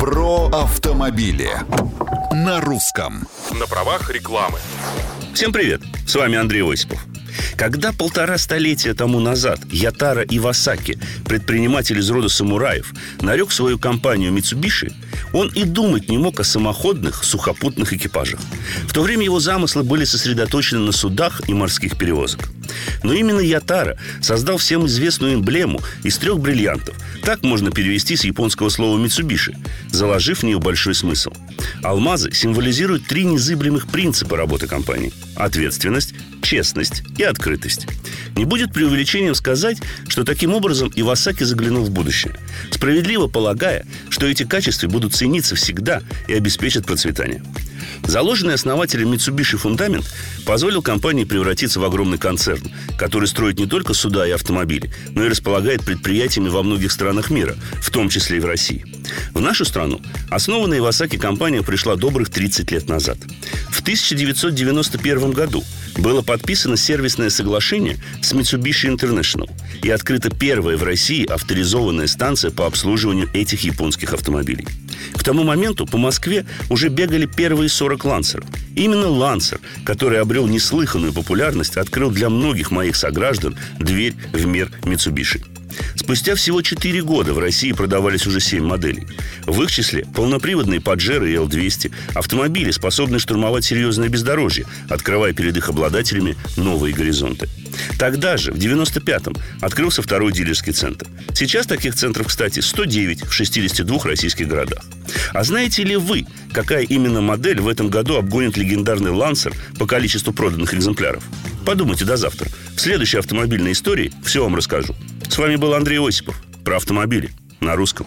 Про автомобили на русском. На правах рекламы. Всем привет! С вами Андрей Осипов. Когда полтора столетия тому назад Ятара Ивасаки, предприниматель из рода самураев, нарек свою компанию Mitsubishi, он и думать не мог о самоходных сухопутных экипажах. В то время его замыслы были сосредоточены на судах и морских перевозок. Но именно Ятара создал всем известную эмблему из трех бриллиантов. Так можно перевести с японского слова «митсубиши», заложив в нее большой смысл. Алмазы символизируют три незыблемых принципа работы компании – ответственность, честность и открытость. Не будет преувеличением сказать, что таким образом Ивасаки заглянул в будущее, справедливо полагая, что эти качества будут цениться всегда и обеспечат процветание. Заложенный основателем Mitsubishi фундамент позволил компании превратиться в огромный концерн, который строит не только суда и автомобили, но и располагает предприятиями во многих странах мира, в том числе и в России. В нашу страну основанная Ивасаки компания пришла добрых 30 лет назад. В 1991 году было подписано сервисное соглашение с Mitsubishi International и открыта первая в России авторизованная станция по обслуживанию этих японских автомобилей. К тому моменту по Москве уже бегали первые 40 лансеров. Именно лансер, который обрел неслыханную популярность, открыл для многих моих сограждан дверь в мир Mitsubishi. Спустя всего 4 года в России продавались уже 7 моделей. В их числе полноприводные Паджеры и L200, автомобили, способные штурмовать серьезное бездорожье, открывая перед их обладателями новые горизонты. Тогда же, в 95-м, открылся второй дилерский центр. Сейчас таких центров, кстати, 109 в 62 российских городах. А знаете ли вы, какая именно модель в этом году обгонит легендарный «Лансер» по количеству проданных экземпляров? Подумайте до завтра. В следующей автомобильной истории все вам расскажу. С вами был Андрей Осипов. Про автомобили на русском.